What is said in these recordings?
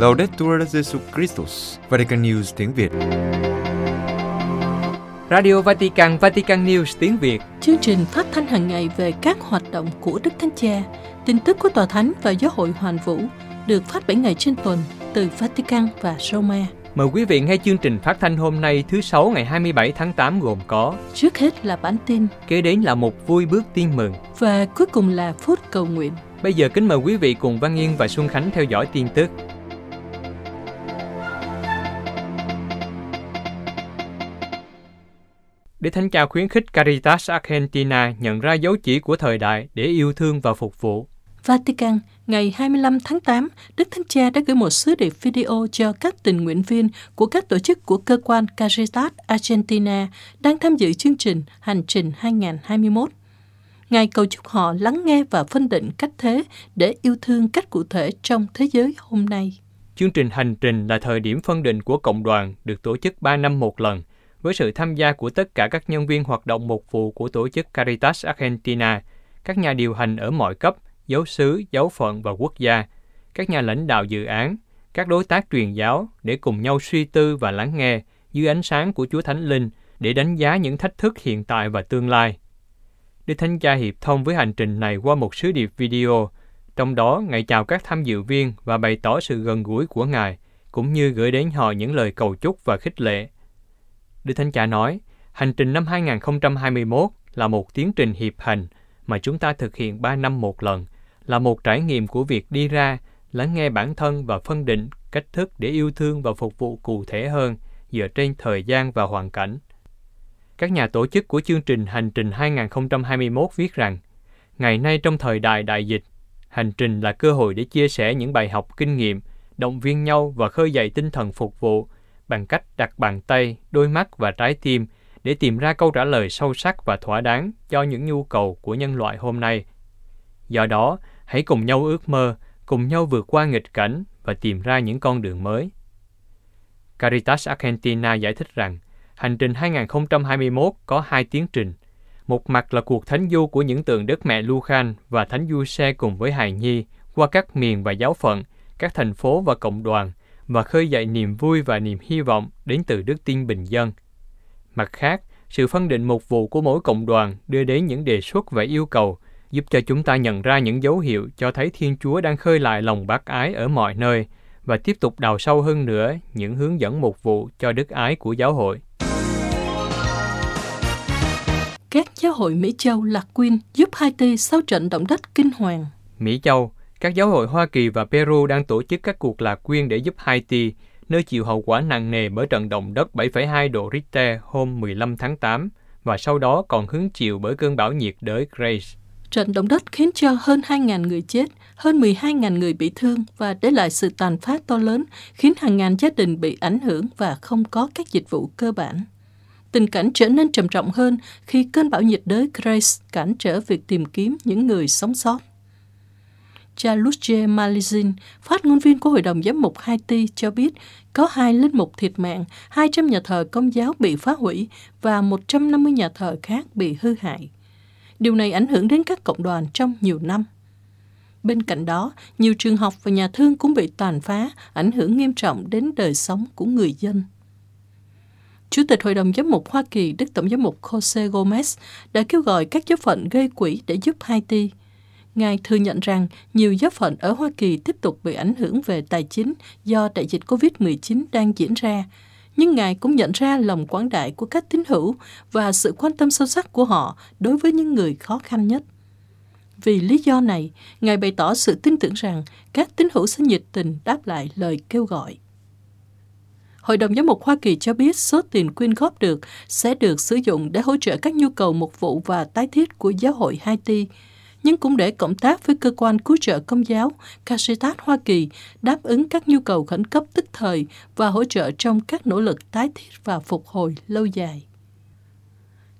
Laudetur Jesus Christus, Vatican News tiếng Việt. Radio Vatican, Vatican News tiếng Việt. Chương trình phát thanh hàng ngày về các hoạt động của Đức Thánh Cha, tin tức của Tòa Thánh và Giáo hội Hoàn Vũ được phát 7 ngày trên tuần từ Vatican và Roma. Mời quý vị nghe chương trình phát thanh hôm nay thứ Sáu ngày 27 tháng 8 gồm có Trước hết là bản tin Kế đến là một vui bước tin mừng và cuối cùng là phút cầu nguyện. Bây giờ kính mời quý vị cùng Văn Yên và Xuân Khánh theo dõi tin tức. Để Thánh Cha khuyến khích Caritas Argentina nhận ra dấu chỉ của thời đại để yêu thương và phục vụ. Vatican, ngày 25 tháng 8, Đức Thánh Cha đã gửi một sứ điệp video cho các tình nguyện viên của các tổ chức của cơ quan Caritas Argentina đang tham dự chương trình Hành trình 2021. Ngài cầu chúc họ lắng nghe và phân định cách thế để yêu thương cách cụ thể trong thế giới hôm nay. Chương trình hành trình là thời điểm phân định của cộng đoàn được tổ chức 3 năm một lần, với sự tham gia của tất cả các nhân viên hoạt động mục vụ của tổ chức Caritas Argentina, các nhà điều hành ở mọi cấp, giáo sứ, giáo phận và quốc gia, các nhà lãnh đạo dự án, các đối tác truyền giáo để cùng nhau suy tư và lắng nghe dưới ánh sáng của Chúa Thánh Linh để đánh giá những thách thức hiện tại và tương lai. Đức Thánh Cha hiệp thông với hành trình này qua một sứ điệp video, trong đó Ngài chào các tham dự viên và bày tỏ sự gần gũi của Ngài, cũng như gửi đến họ những lời cầu chúc và khích lệ. Đức Thánh Cha nói, hành trình năm 2021 là một tiến trình hiệp hành mà chúng ta thực hiện 3 năm một lần, là một trải nghiệm của việc đi ra, lắng nghe bản thân và phân định cách thức để yêu thương và phục vụ cụ thể hơn dựa trên thời gian và hoàn cảnh. Các nhà tổ chức của chương trình Hành trình 2021 viết rằng, ngày nay trong thời đại đại dịch, hành trình là cơ hội để chia sẻ những bài học kinh nghiệm, động viên nhau và khơi dậy tinh thần phục vụ bằng cách đặt bàn tay, đôi mắt và trái tim để tìm ra câu trả lời sâu sắc và thỏa đáng cho những nhu cầu của nhân loại hôm nay. Do đó, hãy cùng nhau ước mơ, cùng nhau vượt qua nghịch cảnh và tìm ra những con đường mới. Caritas Argentina giải thích rằng, hành trình 2021 có hai tiến trình. Một mặt là cuộc thánh du của những tượng Đức Mẹ Lucan và thánh du xe cùng với hài nhi qua các miền và giáo phận, các thành phố và cộng đoàn và khơi dậy niềm vui và niềm hy vọng đến từ đức tin bình dân. Mặt khác, sự phân định mục vụ của mỗi cộng đoàn đưa đến những đề xuất và yêu cầu giúp cho chúng ta nhận ra những dấu hiệu cho thấy Thiên Chúa đang khơi lại lòng bác ái ở mọi nơi và tiếp tục đào sâu hơn nữa những hướng dẫn mục vụ cho đức ái của giáo hội. Các giáo hội Mỹ Châu lạc quyên giúp Haiti sau trận động đất kinh hoàng. Mỹ Châu, các giáo hội Hoa Kỳ và Peru đang tổ chức các cuộc lạc quyên để giúp Haiti, nơi chịu hậu quả nặng nề bởi trận động đất 7,2 độ Richter hôm 15 tháng 8 và sau đó còn hứng chịu bởi cơn bão nhiệt đới Grace. Trận động đất khiến cho hơn 2.000 người chết, hơn 12.000 người bị thương và để lại sự tàn phá to lớn, khiến hàng ngàn gia đình bị ảnh hưởng và không có các dịch vụ cơ bản. Tình cảnh trở nên trầm trọng hơn khi cơn bão nhiệt đới Grace cản trở việc tìm kiếm những người sống sót. Cha Malizin, phát ngôn viên của Hội đồng Giám mục Haiti cho biết có hai linh mục thiệt mạng, 200 nhà thờ công giáo bị phá hủy và 150 nhà thờ khác bị hư hại. Điều này ảnh hưởng đến các cộng đoàn trong nhiều năm. Bên cạnh đó, nhiều trường học và nhà thương cũng bị tàn phá, ảnh hưởng nghiêm trọng đến đời sống của người dân. Chủ tịch Hội đồng Giám mục Hoa Kỳ, Đức Tổng giám mục Jose Gomez đã kêu gọi các giáo phận gây quỹ để giúp Haiti. Ngài thừa nhận rằng nhiều giáo phận ở Hoa Kỳ tiếp tục bị ảnh hưởng về tài chính do đại dịch COVID-19 đang diễn ra, nhưng Ngài cũng nhận ra lòng quảng đại của các tín hữu và sự quan tâm sâu sắc của họ đối với những người khó khăn nhất. Vì lý do này, Ngài bày tỏ sự tin tưởng rằng các tín hữu sẽ nhiệt tình đáp lại lời kêu gọi. Hội đồng Giám mục Hoa Kỳ cho biết số tiền quyên góp được sẽ được sử dụng để hỗ trợ các nhu cầu mục vụ và tái thiết của giáo hội Haiti, nhưng cũng để cộng tác với cơ quan cứu trợ công giáo Caritas Hoa Kỳ đáp ứng các nhu cầu khẩn cấp tức thời và hỗ trợ trong các nỗ lực tái thiết và phục hồi lâu dài.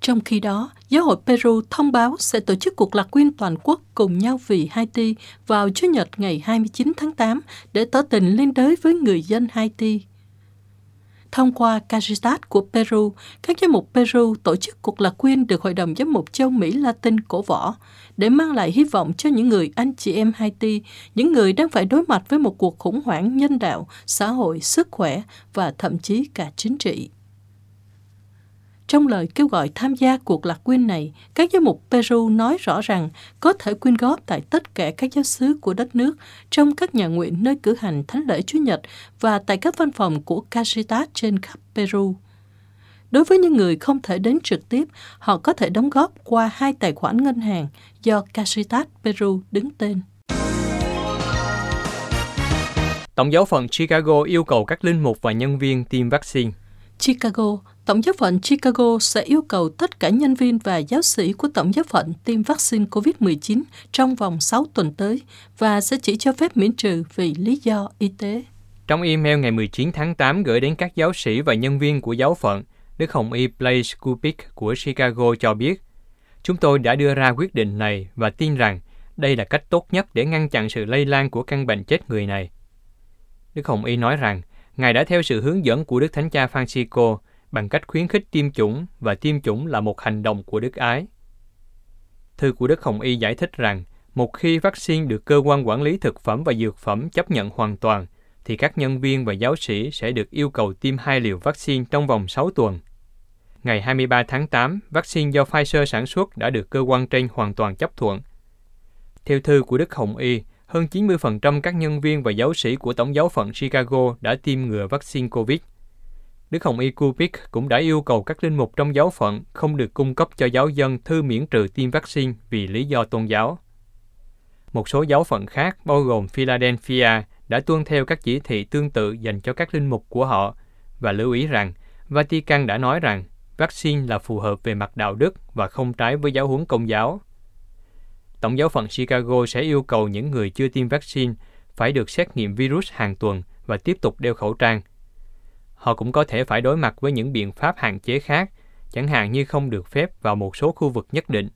Trong khi đó, Giáo hội Peru thông báo sẽ tổ chức cuộc lạc quyên toàn quốc cùng nhau vì Haiti vào Chủ nhật ngày 29 tháng 8 để tỏ tình liên đới với người dân Haiti. Thông qua Caritas của Peru, các giám mục Peru tổ chức cuộc lạc quyên được Hội đồng Giám mục châu Mỹ Latin cổ võ để mang lại hy vọng cho những người anh chị em Haiti, những người đang phải đối mặt với một cuộc khủng hoảng nhân đạo, xã hội, sức khỏe và thậm chí cả chính trị. Trong lời kêu gọi tham gia cuộc lạc quyên này, các giám mục Peru nói rõ rằng có thể quyên góp tại tất cả các giáo xứ của đất nước, trong các nhà nguyện nơi cử hành thánh lễ Chúa Nhật và tại các văn phòng của Caritas trên khắp Peru. Đối với những người không thể đến trực tiếp, họ có thể đóng góp qua hai tài khoản ngân hàng do Caritas Peru đứng tên. Tổng giáo phận Chicago yêu cầu các linh mục và nhân viên tiêm vaccine. Chicago, Tổng giáo phận Chicago sẽ yêu cầu tất cả nhân viên và giáo sĩ của Tổng giáo phận tiêm vaccine COVID-19 trong vòng 6 tuần tới và sẽ chỉ cho phép miễn trừ vì lý do y tế. Trong email ngày 19 tháng 8 gửi đến các giáo sĩ và nhân viên của giáo phận, Đức Hồng Y Blaise Kupik của Chicago cho biết, Chúng tôi đã đưa ra quyết định này và tin rằng đây là cách tốt nhất để ngăn chặn sự lây lan của căn bệnh chết người này. Đức Hồng Y nói rằng, Ngài đã theo sự hướng dẫn của Đức Thánh Cha Francisco bằng cách khuyến khích tiêm chủng và tiêm chủng là một hành động của đức ái. Thư của Đức Hồng Y giải thích rằng, một khi vaccine được cơ quan quản lý thực phẩm và dược phẩm chấp nhận hoàn toàn, thì các nhân viên và giáo sĩ sẽ được yêu cầu tiêm hai liều vaccine trong vòng 6 tuần. Ngày 23 tháng 8, vaccine do Pfizer sản xuất đã được cơ quan trên hoàn toàn chấp thuận. Theo thư của Đức Hồng Y, hơn 90% các nhân viên và giáo sĩ của Tổng giáo phận Chicago đã tiêm ngừa vaccine COVID. Đức Hồng Y Kupik cũng đã yêu cầu các linh mục trong giáo phận không được cung cấp cho giáo dân thư miễn trừ tiêm vaccine vì lý do tôn giáo. Một số giáo phận khác, bao gồm Philadelphia, đã tuân theo các chỉ thị tương tự dành cho các linh mục của họ và lưu ý rằng Vatican đã nói rằng vaccine là phù hợp về mặt đạo đức và không trái với giáo huấn công giáo. Tổng giáo phận Chicago sẽ yêu cầu những người chưa tiêm vaccine phải được xét nghiệm virus hàng tuần và tiếp tục đeo khẩu trang. Họ cũng có thể phải đối mặt với những biện pháp hạn chế khác, chẳng hạn như không được phép vào một số khu vực nhất định.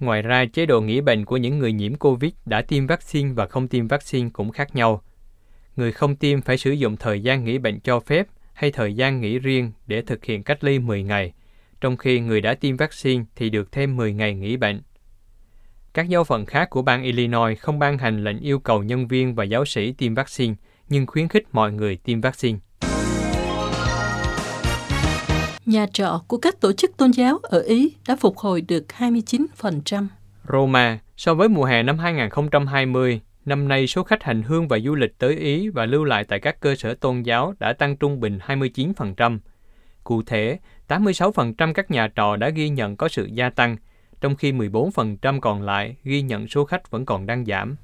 Ngoài ra, chế độ nghỉ bệnh của những người nhiễm COVID đã tiêm vaccine và không tiêm vaccine cũng khác nhau. Người không tiêm phải sử dụng thời gian nghỉ bệnh cho phép hay thời gian nghỉ riêng để thực hiện cách ly 10 ngày, trong khi người đã tiêm vaccine thì được thêm 10 ngày nghỉ bệnh. Các giáo phận khác của bang Illinois không ban hành lệnh yêu cầu nhân viên và giáo sĩ tiêm vaccine, nhưng khuyến khích mọi người tiêm vaccine. Nhà trọ của các tổ chức tôn giáo ở Ý đã phục hồi được 29%. Roma, so với mùa hè năm 2020, năm nay số khách hành hương và du lịch tới Ý và lưu lại tại các cơ sở tôn giáo đã tăng trung bình 29%. Cụ thể, 86% các nhà trọ đã ghi nhận có sự gia tăng, trong khi 14% còn lại ghi nhận số khách vẫn còn đang giảm.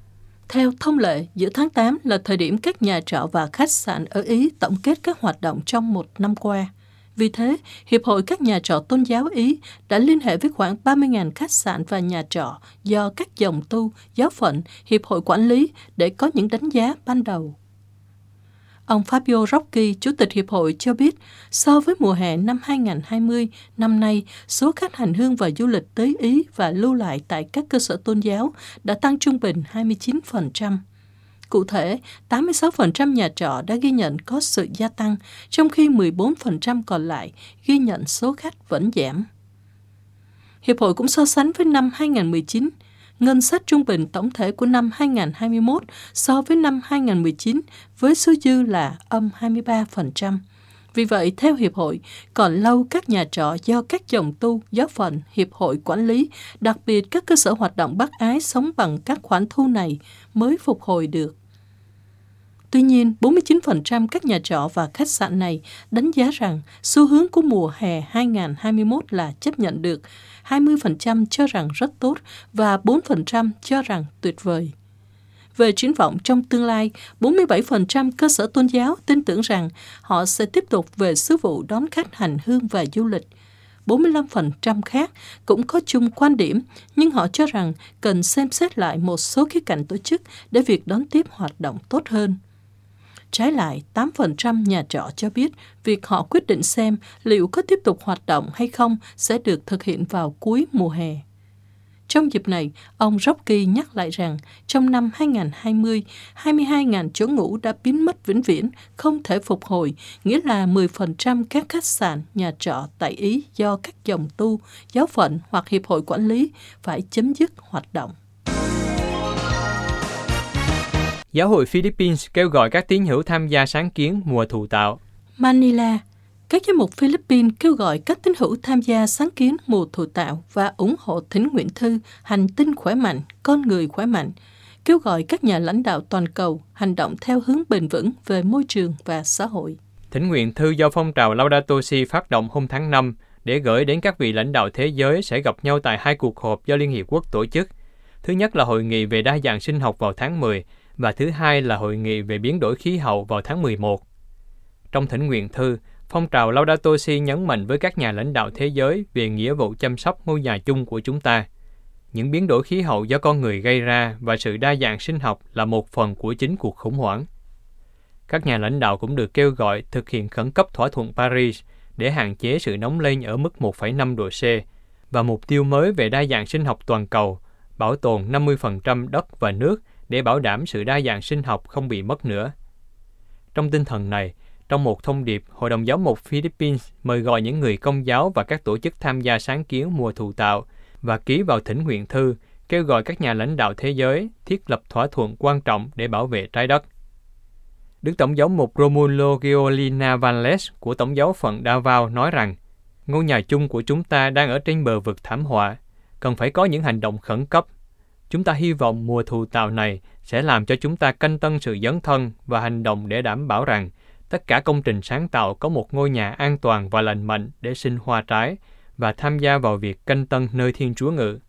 Theo thông lệ, giữa tháng 8 là thời điểm các nhà trọ và khách sạn ở Ý tổng kết các hoạt động trong một năm qua. Vì thế, Hiệp hội các nhà trọ tôn giáo Ý đã liên hệ với khoảng 30.000 khách sạn và nhà trọ do các dòng tu, giáo phận, Hiệp hội quản lý để có những đánh giá ban đầu. Ông Fabio Rocchi, Chủ tịch Hiệp hội cho biết, so với mùa hè năm 2020, năm nay, số khách hành hương và du lịch tới Ý và lưu lại tại các cơ sở tôn giáo đã tăng trung bình 29%. Cụ thể, 86% nhà trọ đã ghi nhận có sự gia tăng, trong khi 14% còn lại ghi nhận số khách vẫn giảm. Hiệp hội cũng so sánh với năm 2019, ngân sách trung bình tổng thể của năm 2021 so với năm 2019 với số dư là âm 23%. Vì vậy, theo Hiệp hội, còn lâu các nhà trọ do các dòng tu, giáo phận, Hiệp hội quản lý, đặc biệt các cơ sở hoạt động bác ái sống bằng các khoản thu này mới phục hồi được. Tuy nhiên, 49% các nhà trọ và khách sạn này đánh giá rằng xu hướng của mùa hè 2021 là chấp nhận được, 20% cho rằng rất tốt và 4% cho rằng tuyệt vời. Về triển vọng trong tương lai, 47% cơ sở tôn giáo tin tưởng rằng họ sẽ tiếp tục về sứ vụ đón khách hành hương và du lịch. 45% khác cũng có chung quan điểm, nhưng họ cho rằng cần xem xét lại một số khía cạnh tổ chức để việc đón tiếp hoạt động tốt hơn. Trái lại, 8% nhà trọ cho biết việc họ quyết định xem liệu có tiếp tục hoạt động hay không sẽ được thực hiện vào cuối mùa hè. Trong dịp này, ông Rocky nhắc lại rằng trong năm 2020, 22.000 chỗ ngủ đã biến mất vĩnh viễn, không thể phục hồi, nghĩa là 10% các khách sạn, nhà trọ tại Ý do các dòng tu, giáo phận hoặc hiệp hội quản lý phải chấm dứt hoạt động. Giáo hội Philippines kêu gọi các tín hữu tham gia sáng kiến mùa thụ tạo. Manila, các giám mục Philippines kêu gọi các tín hữu tham gia sáng kiến mùa thụ tạo và ủng hộ thỉnh nguyện thư hành tinh khỏe mạnh, con người khỏe mạnh, kêu gọi các nhà lãnh đạo toàn cầu hành động theo hướng bền vững về môi trường và xã hội. Thỉnh nguyện thư do phong trào Laudato Si phát động hôm tháng 5 để gửi đến các vị lãnh đạo thế giới sẽ gặp nhau tại hai cuộc họp do Liên Hiệp Quốc tổ chức. Thứ nhất là hội nghị về đa dạng sinh học vào tháng 10 và thứ hai là hội nghị về biến đổi khí hậu vào tháng 11. Trong thỉnh nguyện thư, phong trào Laudato Si nhấn mạnh với các nhà lãnh đạo thế giới về nghĩa vụ chăm sóc ngôi nhà chung của chúng ta. Những biến đổi khí hậu do con người gây ra và sự đa dạng sinh học là một phần của chính cuộc khủng hoảng. Các nhà lãnh đạo cũng được kêu gọi thực hiện khẩn cấp thỏa thuận Paris để hạn chế sự nóng lên ở mức 1,5 độ C và mục tiêu mới về đa dạng sinh học toàn cầu, bảo tồn 50% đất và nước để bảo đảm sự đa dạng sinh học không bị mất nữa. Trong tinh thần này, trong một thông điệp, Hội đồng Giáo mục Philippines mời gọi những người công giáo và các tổ chức tham gia sáng kiến mùa thụ tạo và ký vào thỉnh nguyện thư kêu gọi các nhà lãnh đạo thế giới thiết lập thỏa thuận quan trọng để bảo vệ trái đất. Đức Tổng giáo mục Romulo Giolina Vanles của Tổng giáo phận Davao nói rằng, ngôi nhà chung của chúng ta đang ở trên bờ vực thảm họa, cần phải có những hành động khẩn cấp. Chúng ta hy vọng mùa thù tạo này sẽ làm cho chúng ta canh tân sự dấn thân và hành động để đảm bảo rằng tất cả công trình sáng tạo có một ngôi nhà an toàn và lành mạnh để sinh hoa trái và tham gia vào việc canh tân nơi Thiên Chúa ngự.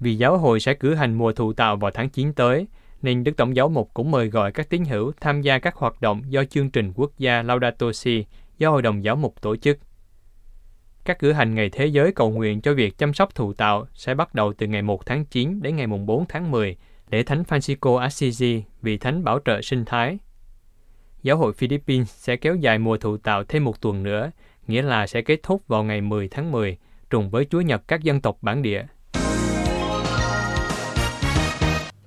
Vì giáo hội sẽ cử hành mùa thụ tạo vào tháng 9 tới, nên Đức Tổng giáo mục cũng mời gọi các tín hữu tham gia các hoạt động do chương trình quốc gia Laudato Si do Hội đồng Giáo mục tổ chức. Các cử hành ngày thế giới cầu nguyện cho việc chăm sóc thụ tạo sẽ bắt đầu từ ngày 1 tháng 9 đến ngày 4 tháng 10 để Thánh Francisco Assisi, vì thánh bảo trợ sinh thái. Giáo hội Philippines sẽ kéo dài mùa thụ tạo thêm một tuần nữa, nghĩa là sẽ kết thúc vào ngày 10 tháng 10, trùng với Chúa Nhật các dân tộc bản địa.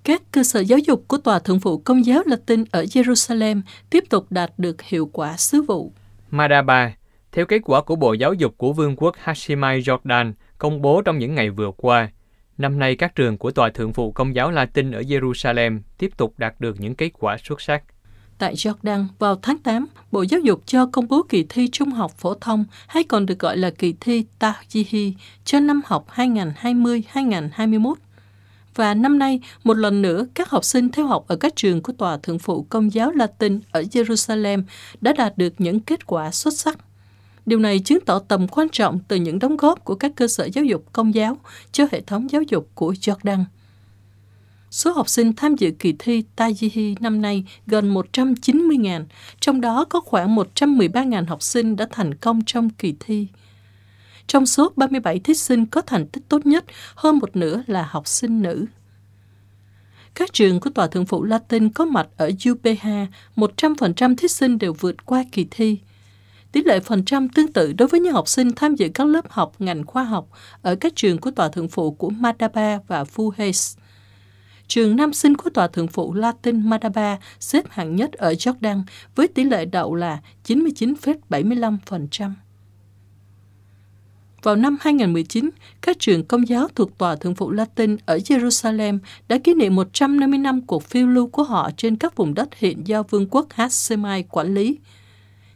Các cơ sở giáo dục của Tòa Thượng phụ Công giáo Latin ở Jerusalem tiếp tục đạt được hiệu quả sứ vụ. Madaba, theo kết quả của Bộ Giáo dục của Vương quốc Hashemite Jordan công bố trong những ngày vừa qua, năm nay các trường của Tòa Thượng phụ Công giáo Latin ở Jerusalem tiếp tục đạt được những kết quả xuất sắc. Tại Jordan, vào tháng 8, Bộ Giáo dục cho công bố kỳ thi trung học phổ thông hay còn được gọi là kỳ thi Tahihi cho năm học 2020-2021. Và năm nay, một lần nữa, các học sinh theo học ở các trường của Tòa Thượng phụ Công giáo Latin ở Jerusalem đã đạt được những kết quả xuất sắc. Điều này chứng tỏ tầm quan trọng từ những đóng góp của các cơ sở giáo dục công giáo cho hệ thống giáo dục của Jordan. Số học sinh tham dự kỳ thi Tajihi năm nay gần 190.000, trong đó có khoảng 113.000 học sinh đã thành công trong kỳ thi. Trong số 37 thí sinh có thành tích tốt nhất, hơn một nửa là học sinh nữ. Các trường của Tòa Thượng phụ Latin có mặt ở UPH, 100% thí sinh đều vượt qua kỳ thi. Tỷ lệ phần trăm tương tự đối với những học sinh tham dự các lớp học ngành khoa học ở các trường của Tòa Thượng phụ của Madaba và Fuhes. Trường nam sinh của Tòa Thượng phụ Latin Madaba xếp hạng nhất ở Jordan với tỷ lệ đậu là 99,75%. Vào năm 2019, các trường công giáo thuộc Tòa Thượng phụ Latin ở Jerusalem đã kỷ niệm 150 năm cuộc phiêu lưu của họ trên các vùng đất hiện do Vương quốc Hashemite quản lý.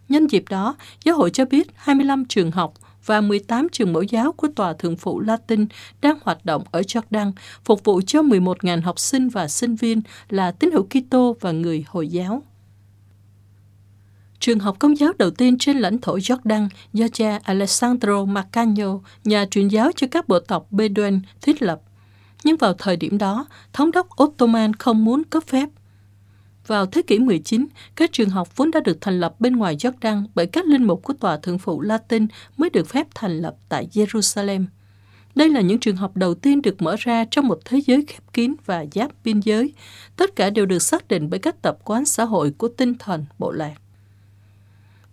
Nhân dịp đó, giáo hội cho biết 25 trường học và 18 trường mẫu giáo của Tòa Thượng phụ Latin đang hoạt động ở Jordan, phục vụ cho 11.000 học sinh và sinh viên là tín hữu Kitô và người Hồi giáo. Trường học công giáo đầu tiên trên lãnh thổ Jordan do cha Alessandro Macagno, nhà truyền giáo cho các bộ tộc Bedouin, thiết lập. Nhưng vào thời điểm đó, thống đốc Ottoman không muốn cấp phép. Vào thế kỷ 19, các trường học vốn đã được thành lập bên ngoài Jordan bởi các linh mục của Tòa Thượng phụ Latin mới được phép thành lập tại Jerusalem. Đây là những trường học đầu tiên được mở ra trong một thế giới khép kín và giáp biên giới. Tất cả đều được xác định bởi các tập quán xã hội của tinh thần bộ lạc.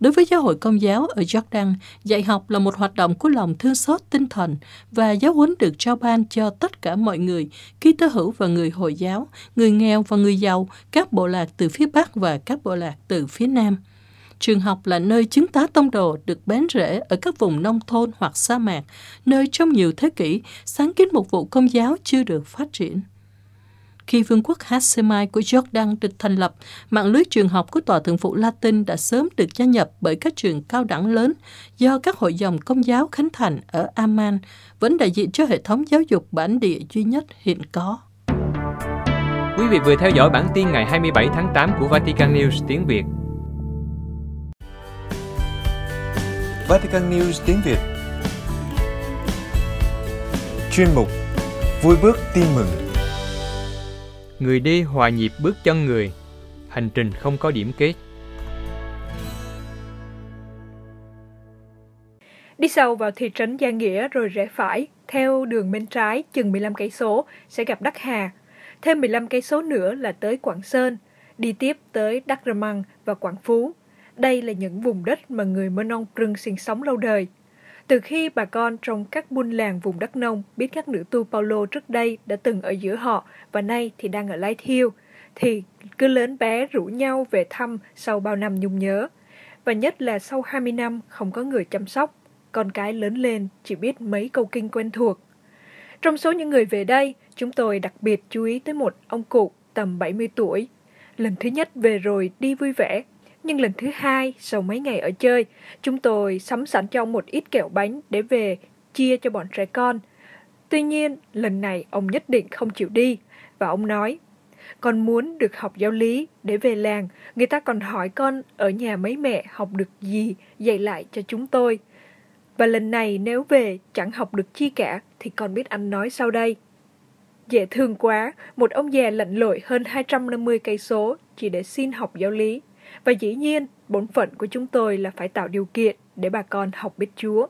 Đối với giáo hội công giáo ở Jordan, dạy học là một hoạt động của lòng thương xót tinh thần và giáo huấn được trao ban cho tất cả mọi người, ký tơ hữu và người Hồi giáo, người nghèo và người giàu, các bộ lạc từ phía Bắc và các bộ lạc từ phía Nam. Trường học là nơi chứng tá tông đồ được bén rễ ở các vùng nông thôn hoặc sa mạc, nơi trong nhiều thế kỷ sáng kiến một vụ công giáo chưa được phát triển. Khi Vương quốc Hashemite của Jordan được thành lập, mạng lưới trường học của Tòa Thượng phụ Latin đã sớm được gia nhập bởi các trường cao đẳng lớn do các hội dòng công giáo khánh thành ở Amman, vẫn đại diện cho hệ thống giáo dục bản địa duy nhất hiện có. Quý vị vừa theo dõi bản tin ngày 27 tháng 8 của Vatican News tiếng Việt. Vatican News tiếng Việt Chuyên mục Vui bước tin mừng Người đi hòa nhịp bước chân người Hành trình không có điểm kết Đi sâu vào thị trấn Gia Nghĩa rồi rẽ phải, theo đường bên trái chừng 15 cây số sẽ gặp Đắc Hà. Thêm 15 cây số nữa là tới Quảng Sơn, đi tiếp tới Đắc Rơ Măng và Quảng Phú. Đây là những vùng đất mà người Mơ Nông Prưng sinh sống lâu đời. Từ khi bà con trong các buôn làng vùng đất nông biết các nữ tu Paulo trước đây đã từng ở giữa họ và nay thì đang ở Lai Thiêu, thì cứ lớn bé rủ nhau về thăm sau bao năm nhung nhớ. Và nhất là sau 20 năm không có người chăm sóc, con cái lớn lên chỉ biết mấy câu kinh quen thuộc. Trong số những người về đây, chúng tôi đặc biệt chú ý tới một ông cụ tầm 70 tuổi. Lần thứ nhất về rồi đi vui vẻ, nhưng lần thứ hai, sau mấy ngày ở chơi, chúng tôi sắm sẵn cho ông một ít kẹo bánh để về chia cho bọn trẻ con. Tuy nhiên, lần này ông nhất định không chịu đi, và ông nói, con muốn được học giáo lý để về làng, người ta còn hỏi con ở nhà mấy mẹ học được gì dạy lại cho chúng tôi. Và lần này nếu về chẳng học được chi cả thì con biết anh nói sau đây. Dễ thương quá, một ông già lạnh lội hơn 250 cây số chỉ để xin học giáo lý. Và dĩ nhiên, bổn phận của chúng tôi là phải tạo điều kiện để bà con học biết Chúa.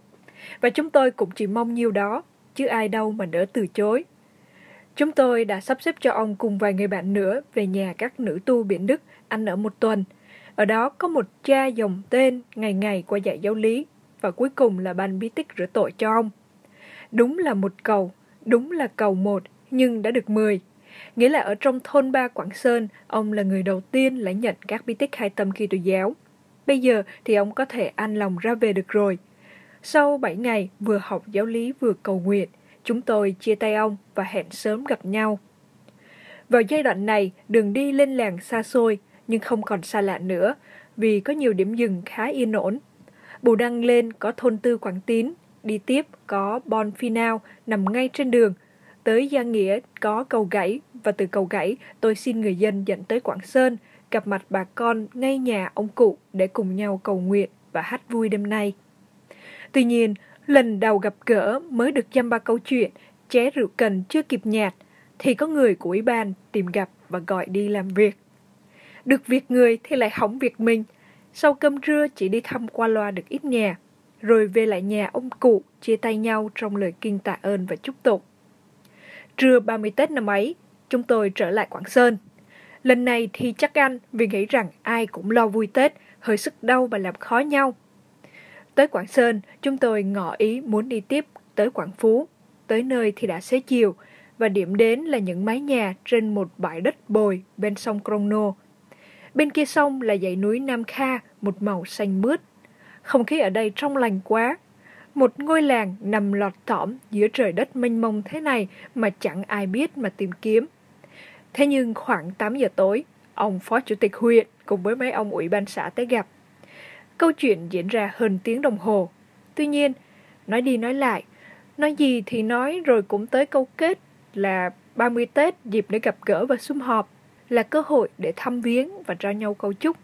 Và chúng tôi cũng chỉ mong nhiêu đó, chứ ai đâu mà đỡ từ chối. Chúng tôi đã sắp xếp cho ông cùng vài người bạn nữa về nhà các nữ tu biển Đức ăn ở một tuần. Ở đó có một cha dòng tên ngày ngày qua dạy giáo lý và cuối cùng là ban bí tích rửa tội cho ông. Đúng là một cầu, đúng là cầu một nhưng đã được mười. Nghĩa là ở trong thôn ba Quảng Sơn, ông là người đầu tiên lãnh nhận các bí tích hai tâm Kitô giáo. Bây giờ thì ông có thể an lòng ra về được rồi. Sau 7 ngày vừa học giáo lý vừa cầu nguyện, chúng tôi chia tay ông và hẹn sớm gặp nhau. Vào giai đoạn này, đường đi lên làng xa xôi, nhưng không còn xa lạ nữa, vì có nhiều điểm dừng khá yên ổn. Bù đăng lên có thôn tư Quảng Tín, đi tiếp có Bon Finao nằm ngay trên đường, Tới Gia Nghĩa có cầu gãy và từ cầu gãy tôi xin người dân dẫn tới Quảng Sơn, gặp mặt bà con ngay nhà ông cụ để cùng nhau cầu nguyện và hát vui đêm nay. Tuy nhiên, lần đầu gặp gỡ mới được dăm ba câu chuyện, ché rượu cần chưa kịp nhạt, thì có người của ủy ban tìm gặp và gọi đi làm việc. Được việc người thì lại hỏng việc mình. Sau cơm trưa chỉ đi thăm qua loa được ít nhà, rồi về lại nhà ông cụ chia tay nhau trong lời kinh tạ ơn và chúc tụng. Trưa 30 Tết năm ấy, chúng tôi trở lại Quảng Sơn. Lần này thì chắc ăn vì nghĩ rằng ai cũng lo vui Tết, hơi sức đau và làm khó nhau. Tới Quảng Sơn, chúng tôi ngỏ ý muốn đi tiếp tới Quảng Phú. Tới nơi thì đã xế chiều, và điểm đến là những mái nhà trên một bãi đất bồi bên sông Crono. Bên kia sông là dãy núi Nam Kha, một màu xanh mướt. Không khí ở đây trong lành quá, một ngôi làng nằm lọt thỏm giữa trời đất mênh mông thế này mà chẳng ai biết mà tìm kiếm. Thế nhưng khoảng 8 giờ tối, ông phó chủ tịch huyện cùng với mấy ông ủy ban xã tới gặp. Câu chuyện diễn ra hơn tiếng đồng hồ. Tuy nhiên, nói đi nói lại, nói gì thì nói rồi cũng tới câu kết là 30 Tết dịp để gặp gỡ và sum họp, là cơ hội để thăm viếng và trao nhau câu chúc,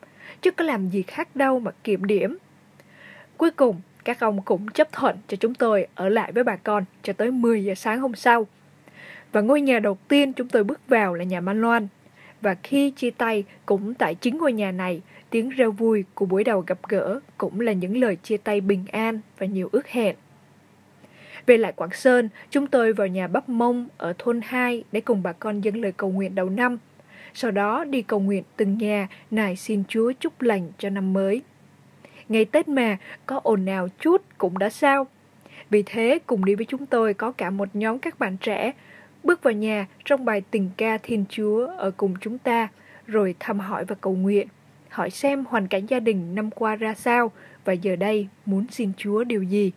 chứ có làm gì khác đâu mà kiểm điểm. Cuối cùng, các ông cũng chấp thuận cho chúng tôi ở lại với bà con cho tới 10 giờ sáng hôm sau. Và ngôi nhà đầu tiên chúng tôi bước vào là nhà Man Loan. Và khi chia tay cũng tại chính ngôi nhà này, tiếng reo vui của buổi đầu gặp gỡ cũng là những lời chia tay bình an và nhiều ước hẹn. Về lại Quảng Sơn, chúng tôi vào nhà bắp mông ở thôn 2 để cùng bà con dâng lời cầu nguyện đầu năm. Sau đó đi cầu nguyện từng nhà, nài xin Chúa chúc lành cho năm mới. Ngày Tết mà, có ồn nào chút cũng đã sao. Vì thế, cùng đi với chúng tôi có cả một nhóm các bạn trẻ, bước vào nhà trong bài tình ca Thiên Chúa ở cùng chúng ta, rồi thăm hỏi và cầu nguyện, hỏi xem hoàn cảnh gia đình năm qua ra sao và giờ đây muốn xin Chúa điều gì.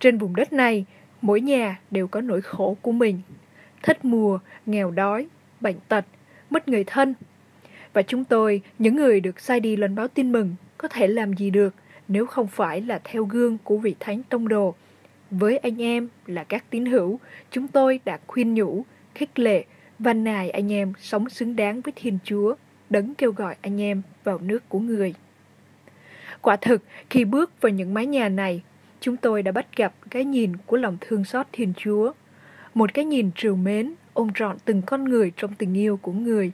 Trên vùng đất này, mỗi nhà đều có nỗi khổ của mình. Thất mùa, nghèo đói, bệnh tật, mất người thân. Và chúng tôi, những người được sai đi lần báo tin mừng, có thể làm gì được nếu không phải là theo gương của vị thánh tông đồ. Với anh em là các tín hữu, chúng tôi đã khuyên nhủ, khích lệ, và nài anh em sống xứng đáng với Thiên Chúa, đấng kêu gọi anh em vào nước của người. Quả thực, khi bước vào những mái nhà này, chúng tôi đã bắt gặp cái nhìn của lòng thương xót Thiên Chúa. Một cái nhìn trìu mến, ôm trọn từng con người trong tình yêu của người.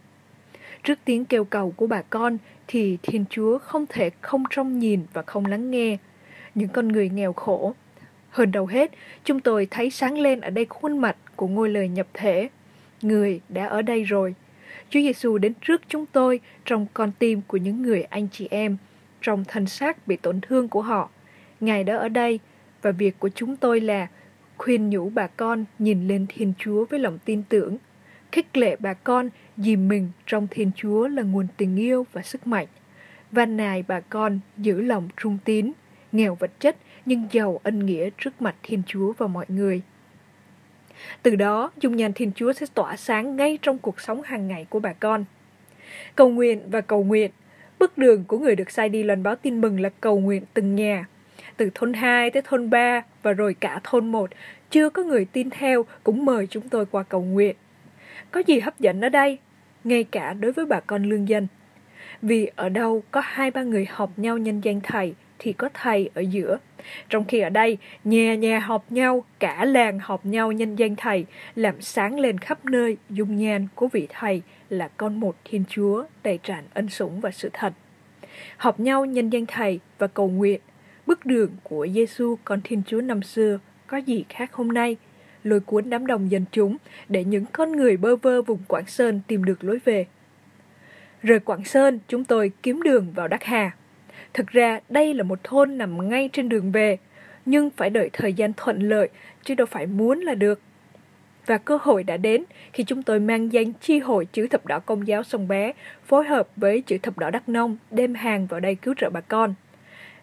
Trước tiếng kêu cầu của bà con thì Thiên Chúa không thể không trông nhìn và không lắng nghe. Những con người nghèo khổ. Hơn đầu hết, chúng tôi thấy sáng lên ở đây khuôn mặt của ngôi lời nhập thể. Người đã ở đây rồi. Chúa Giêsu đến trước chúng tôi trong con tim của những người anh chị em, trong thân xác bị tổn thương của họ. Ngài đã ở đây và việc của chúng tôi là khuyên nhủ bà con nhìn lên Thiên Chúa với lòng tin tưởng, khích lệ bà con dìm mình trong Thiên Chúa là nguồn tình yêu và sức mạnh. Van nài bà con giữ lòng trung tín, nghèo vật chất nhưng giàu ân nghĩa trước mặt Thiên Chúa và mọi người. Từ đó, dung nhan Thiên Chúa sẽ tỏa sáng ngay trong cuộc sống hàng ngày của bà con. Cầu nguyện và cầu nguyện, bước đường của người được sai đi loan báo tin mừng là cầu nguyện từng nhà, từ thôn 2 tới thôn 3 và rồi cả thôn 1, chưa có người tin theo cũng mời chúng tôi qua cầu nguyện. Có gì hấp dẫn ở đây? Ngay cả đối với bà con lương dân. Vì ở đâu có hai ba người họp nhau nhân danh thầy thì có thầy ở giữa. Trong khi ở đây, nhà nhà họp nhau, cả làng họp nhau nhân danh thầy, làm sáng lên khắp nơi dung nhan của vị thầy là con một Thiên Chúa đầy tràn ân sủng và sự thật. Họp nhau nhân danh thầy và cầu nguyện Bước đường của Giêsu con Thiên Chúa năm xưa có gì khác hôm nay? Lôi cuốn đám đông dân chúng để những con người bơ vơ vùng Quảng Sơn tìm được lối về. Rời Quảng Sơn, chúng tôi kiếm đường vào Đắc Hà. Thực ra đây là một thôn nằm ngay trên đường về, nhưng phải đợi thời gian thuận lợi, chứ đâu phải muốn là được. Và cơ hội đã đến khi chúng tôi mang danh chi hội chữ thập đỏ công giáo sông bé, phối hợp với chữ thập đỏ Đắk Nông đem hàng vào đây cứu trợ bà con.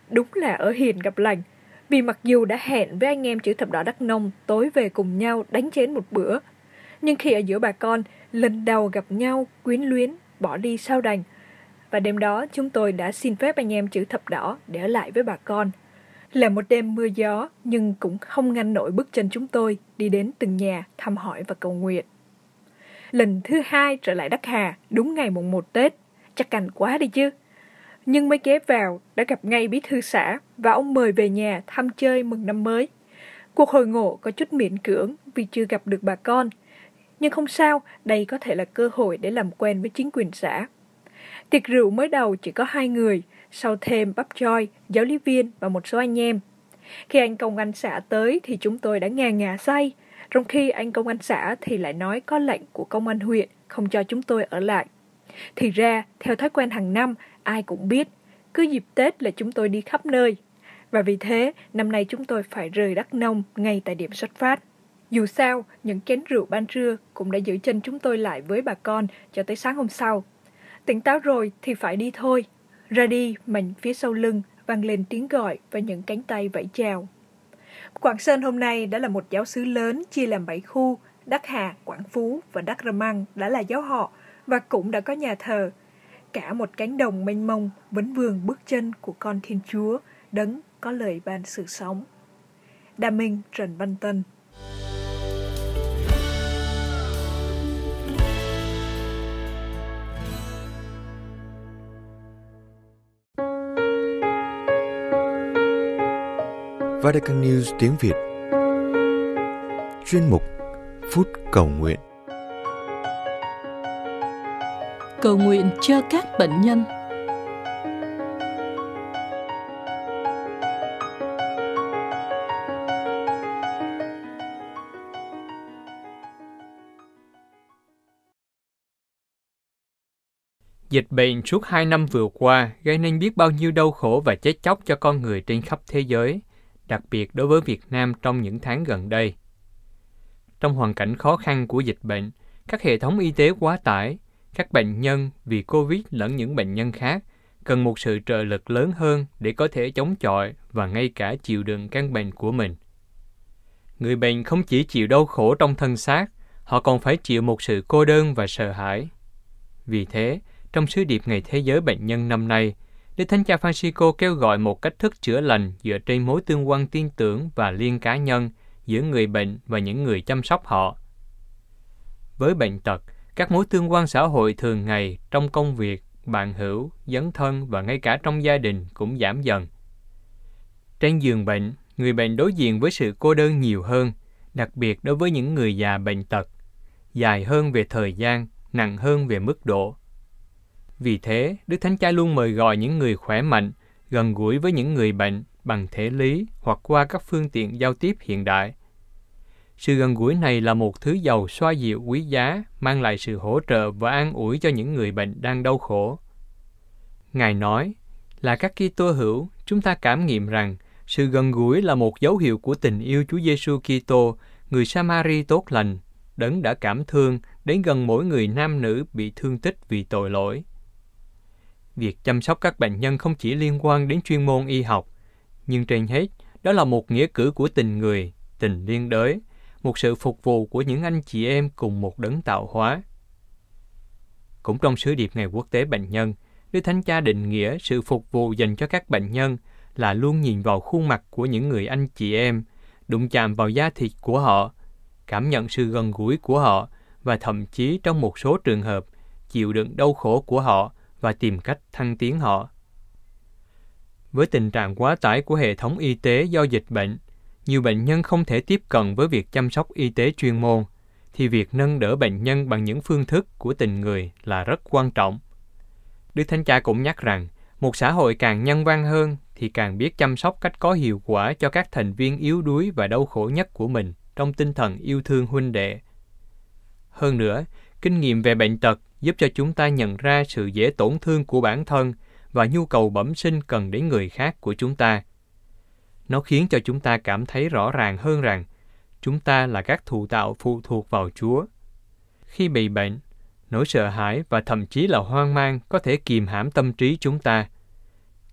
Đúng là ở hiền gặp lành, vì mặc dù đã hẹn với anh em chữ thập đỏ Đắk Nông tối về cùng nhau đánh chén một bữa, nhưng khi ở giữa bà con, lần đầu gặp nhau, quyến luyến, bỏ đi sao đành. Và đêm đó chúng tôi đã xin phép anh em chữ thập đỏ để ở lại với bà con. Là một đêm mưa gió, nhưng cũng không ngăn nổi bước chân chúng tôi đi đến từng nhà thăm hỏi và cầu nguyện. Lần thứ hai trở lại Đắc Hà, đúng ngày mùng 1 Tết. Chắc cành quá đi chứ. Nhưng mới ghé vào, đã gặp ngay bí thư xã và ông mời về nhà thăm chơi mừng năm mới. Cuộc hồi ngộ có chút miễn cưỡng vì chưa gặp được bà con. Nhưng không sao, đây có thể là cơ hội để làm quen với chính quyền xã. Tiệc rượu mới đầu chỉ có hai người, sau thêm bắp choi, giáo lý viên và một số anh em. Khi anh công an xã tới thì chúng tôi đã ngà ngà say, trong khi anh công an xã thì lại nói có lệnh của công an huyện không cho chúng tôi ở lại. Thì ra, theo thói quen hàng năm, ai cũng biết, cứ dịp Tết là chúng tôi đi khắp nơi. Và vì thế, năm nay chúng tôi phải rời Đắk Nông ngay tại điểm xuất phát. Dù sao, những chén rượu ban trưa cũng đã giữ chân chúng tôi lại với bà con cho tới sáng hôm sau. Tỉnh táo rồi thì phải đi thôi. Ra đi, mình phía sau lưng vang lên tiếng gọi và những cánh tay vẫy chào. Quảng Sơn hôm nay đã là một giáo sứ lớn chia làm 7 khu, Đắc Hà, Quảng Phú và Đắc Rơ Măng đã là giáo họ và cũng đã có nhà thờ. Cả một cánh đồng mênh mông vấn vương bước chân của con Thiên Chúa, đấng có lời ban sự sống. Đà Minh Trần Văn Tân Vatican News tiếng Việt. Chuyên mục Phút Cầu Nguyện. Cầu nguyện cho các bệnh nhân. Dịch bệnh suốt hai năm vừa qua gây nên biết bao nhiêu đau khổ và chết chóc cho con người trên khắp thế giới, đặc biệt đối với Việt Nam trong những tháng gần đây. Trong hoàn cảnh khó khăn của dịch bệnh, các hệ thống y tế quá tải, các bệnh nhân vì Covid lẫn những bệnh nhân khác cần một sự trợ lực lớn hơn để có thể chống chọi và ngay cả chịu đựng căn bệnh của mình. Người bệnh không chỉ chịu đau khổ trong thân xác, họ còn phải chịu một sự cô đơn và sợ hãi. Vì thế, trong sứ điệp Ngày Thế giới Bệnh nhân năm nay, Đức Thánh Cha Francisco kêu gọi một cách thức chữa lành dựa trên mối tương quan tin tưởng và liên cá nhân giữa người bệnh và những người chăm sóc họ. Với bệnh tật, các mối tương quan xã hội thường ngày trong công việc, bạn hữu, dấn thân và ngay cả trong gia đình cũng giảm dần. Trên giường bệnh, người bệnh đối diện với sự cô đơn nhiều hơn, đặc biệt đối với những người già bệnh tật, dài hơn về thời gian, nặng hơn về mức độ. Vì thế, Đức Thánh Cha luôn mời gọi những người khỏe mạnh, gần gũi với những người bệnh bằng thể lý hoặc qua các phương tiện giao tiếp hiện đại. Sự gần gũi này là một thứ giàu xoa dịu quý giá, mang lại sự hỗ trợ và an ủi cho những người bệnh đang đau khổ. Ngài nói, là các Kitô hữu, chúng ta cảm nghiệm rằng sự gần gũi là một dấu hiệu của tình yêu Chúa Giêsu Kitô, người Samari tốt lành, đấng đã cảm thương đến gần mỗi người nam nữ bị thương tích vì tội lỗi. Việc chăm sóc các bệnh nhân không chỉ liên quan đến chuyên môn y học, nhưng trên hết, đó là một nghĩa cử của tình người, tình liên đới, một sự phục vụ của những anh chị em cùng một đấng tạo hóa. Cũng trong sứ điệp Ngày Quốc tế Bệnh nhân, Đức Thánh Cha định nghĩa sự phục vụ dành cho các bệnh nhân là luôn nhìn vào khuôn mặt của những người anh chị em, đụng chạm vào da thịt của họ, cảm nhận sự gần gũi của họ và thậm chí trong một số trường hợp chịu đựng đau khổ của họ và tìm cách thăng tiến họ. Với tình trạng quá tải của hệ thống y tế do dịch bệnh, nhiều bệnh nhân không thể tiếp cận với việc chăm sóc y tế chuyên môn, thì việc nâng đỡ bệnh nhân bằng những phương thức của tình người là rất quan trọng. Đức Thánh Cha cũng nhắc rằng, một xã hội càng nhân văn hơn thì càng biết chăm sóc cách có hiệu quả cho các thành viên yếu đuối và đau khổ nhất của mình trong tinh thần yêu thương huynh đệ. Hơn nữa, kinh nghiệm về bệnh tật giúp cho chúng ta nhận ra sự dễ tổn thương của bản thân và nhu cầu bẩm sinh cần đến người khác của chúng ta. Nó khiến cho chúng ta cảm thấy rõ ràng hơn rằng chúng ta là các thụ tạo phụ thuộc vào Chúa. Khi bị bệnh, nỗi sợ hãi và thậm chí là hoang mang có thể kìm hãm tâm trí chúng ta.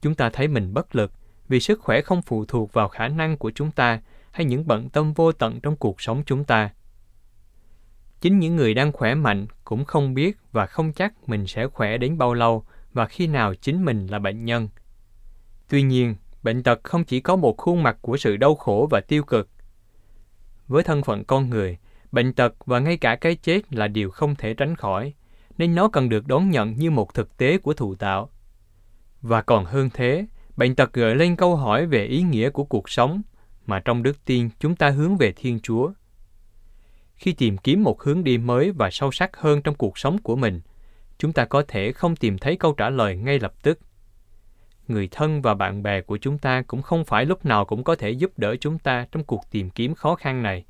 Chúng ta thấy mình bất lực vì sức khỏe không phụ thuộc vào khả năng của chúng ta hay những bận tâm vô tận trong cuộc sống chúng ta. Chính những người đang khỏe mạnh cũng không biết và không chắc mình sẽ khỏe đến bao lâu và khi nào chính mình là bệnh nhân. Tuy nhiên, bệnh tật không chỉ có một khuôn mặt của sự đau khổ và tiêu cực. Với thân phận con người, bệnh tật và ngay cả cái chết là điều không thể tránh khỏi, nên nó cần được đón nhận như một thực tế của thụ tạo. Và còn hơn thế, bệnh tật gợi lên câu hỏi về ý nghĩa của cuộc sống mà trong đức tin chúng ta hướng về Thiên Chúa. Khi tìm kiếm một hướng đi mới và sâu sắc hơn trong cuộc sống của mình, chúng ta có thể không tìm thấy câu trả lời ngay lập tức. Người thân và bạn bè của chúng ta cũng không phải lúc nào cũng có thể giúp đỡ chúng ta trong cuộc tìm kiếm khó khăn này.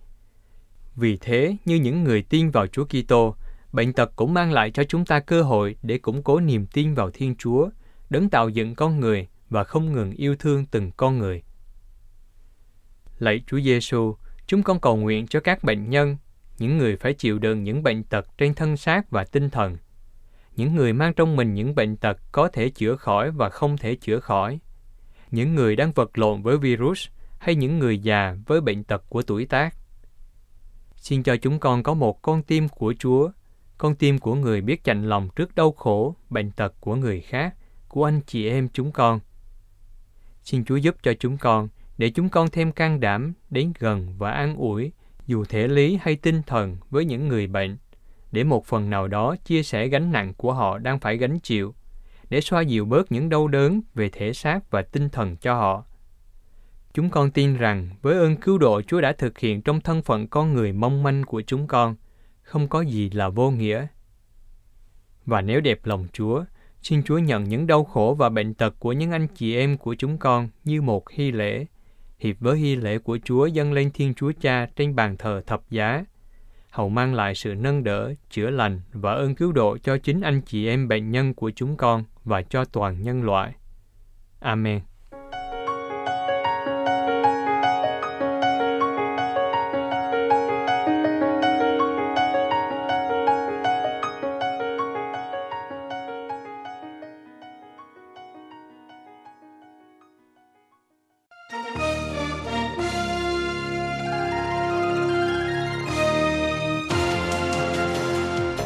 Vì thế, như những người tin vào Chúa Kitô, bệnh tật cũng mang lại cho chúng ta cơ hội để củng cố niềm tin vào Thiên Chúa, đấng tạo dựng con người và không ngừng yêu thương từng con người. Lạy Chúa Giêsu, chúng con cầu nguyện cho các bệnh nhân, những người phải chịu đựng những bệnh tật trên thân xác và tinh thần, những người mang trong mình những bệnh tật có thể chữa khỏi và không thể chữa khỏi, những người đang vật lộn với virus hay những người già với bệnh tật của tuổi tác. Xin cho chúng con có một con tim của Chúa, con tim của người biết chạnh lòng trước đau khổ, bệnh tật của người khác, của anh chị em chúng con. Xin Chúa giúp cho chúng con để chúng con thêm can đảm đến gần và an ủi, dù thể lý hay tinh thần với những người bệnh, để một phần nào đó chia sẻ gánh nặng của họ đang phải gánh chịu, để xoa dịu bớt những đau đớn về thể xác và tinh thần cho họ. Chúng con tin rằng với ơn cứu độ Chúa đã thực hiện trong thân phận con người mong manh của chúng con, không có gì là vô nghĩa. Và nếu đẹp lòng Chúa, xin Chúa nhận những đau khổ và bệnh tật của những anh chị em của chúng con như một hy lễ, hiệp với hy lễ của Chúa dâng lên Thiên Chúa Cha trên bàn thờ thập giá. hầu mang lại sự nâng đỡ, chữa lành và ơn cứu độ cho chính anh chị em bệnh nhân của chúng con và cho toàn nhân loại. Amen.